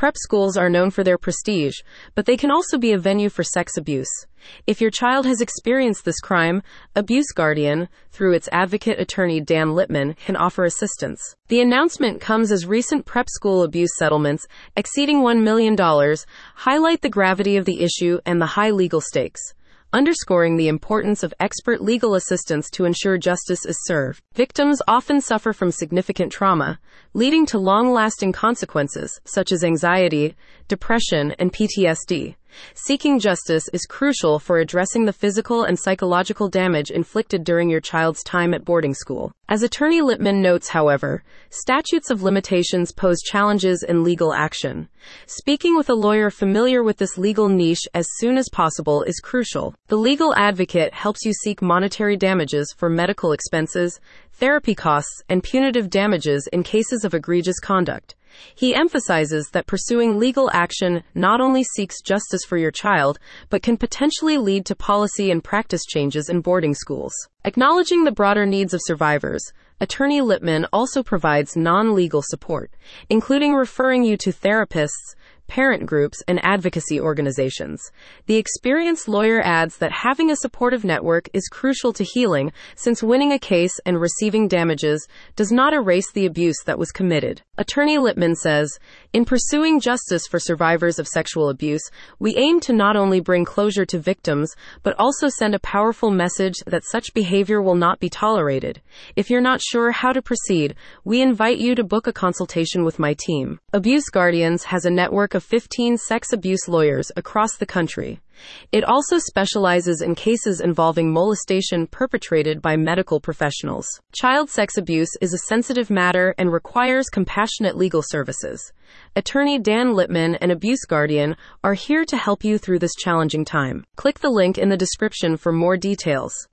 Prep schools are known for their prestige, but they can also be a venue for sex abuse. If your child has experienced this crime, Abuse Guardian, through its advocate attorney Dan Lipman, can offer assistance. The announcement comes as recent prep school abuse settlements, exceeding $1 million, highlight the gravity of the issue and the high legal stakes underscoring the importance of expert legal assistance to ensure justice is served. Victims often suffer from significant trauma, leading to long lasting consequences such as anxiety, depression, and PTSD. Seeking justice is crucial for addressing the physical and psychological damage inflicted during your child's time at boarding school. As Attorney Lipman notes, however, statutes of limitations pose challenges in legal action. Speaking with a lawyer familiar with this legal niche as soon as possible is crucial. The legal advocate helps you seek monetary damages for medical expenses, therapy costs, and punitive damages in cases of egregious conduct. He emphasizes that pursuing legal action not only seeks justice for your child, but can potentially lead to policy and practice changes in boarding schools. Acknowledging the broader needs of survivors, Attorney Lipman also provides non legal support, including referring you to therapists, parent groups, and advocacy organizations. The experienced lawyer adds that having a supportive network is crucial to healing since winning a case and receiving damages does not erase the abuse that was committed. Attorney Lipman says, in pursuing justice for survivors of sexual abuse, we aim to not only bring closure to victims, but also send a powerful message that such behavior will not be tolerated. If you're not sure how to proceed, we invite you to book a consultation with my team. Abuse Guardians has a network of of 15 sex abuse lawyers across the country. It also specializes in cases involving molestation perpetrated by medical professionals. Child sex abuse is a sensitive matter and requires compassionate legal services. Attorney Dan Lipman and Abuse Guardian are here to help you through this challenging time. Click the link in the description for more details.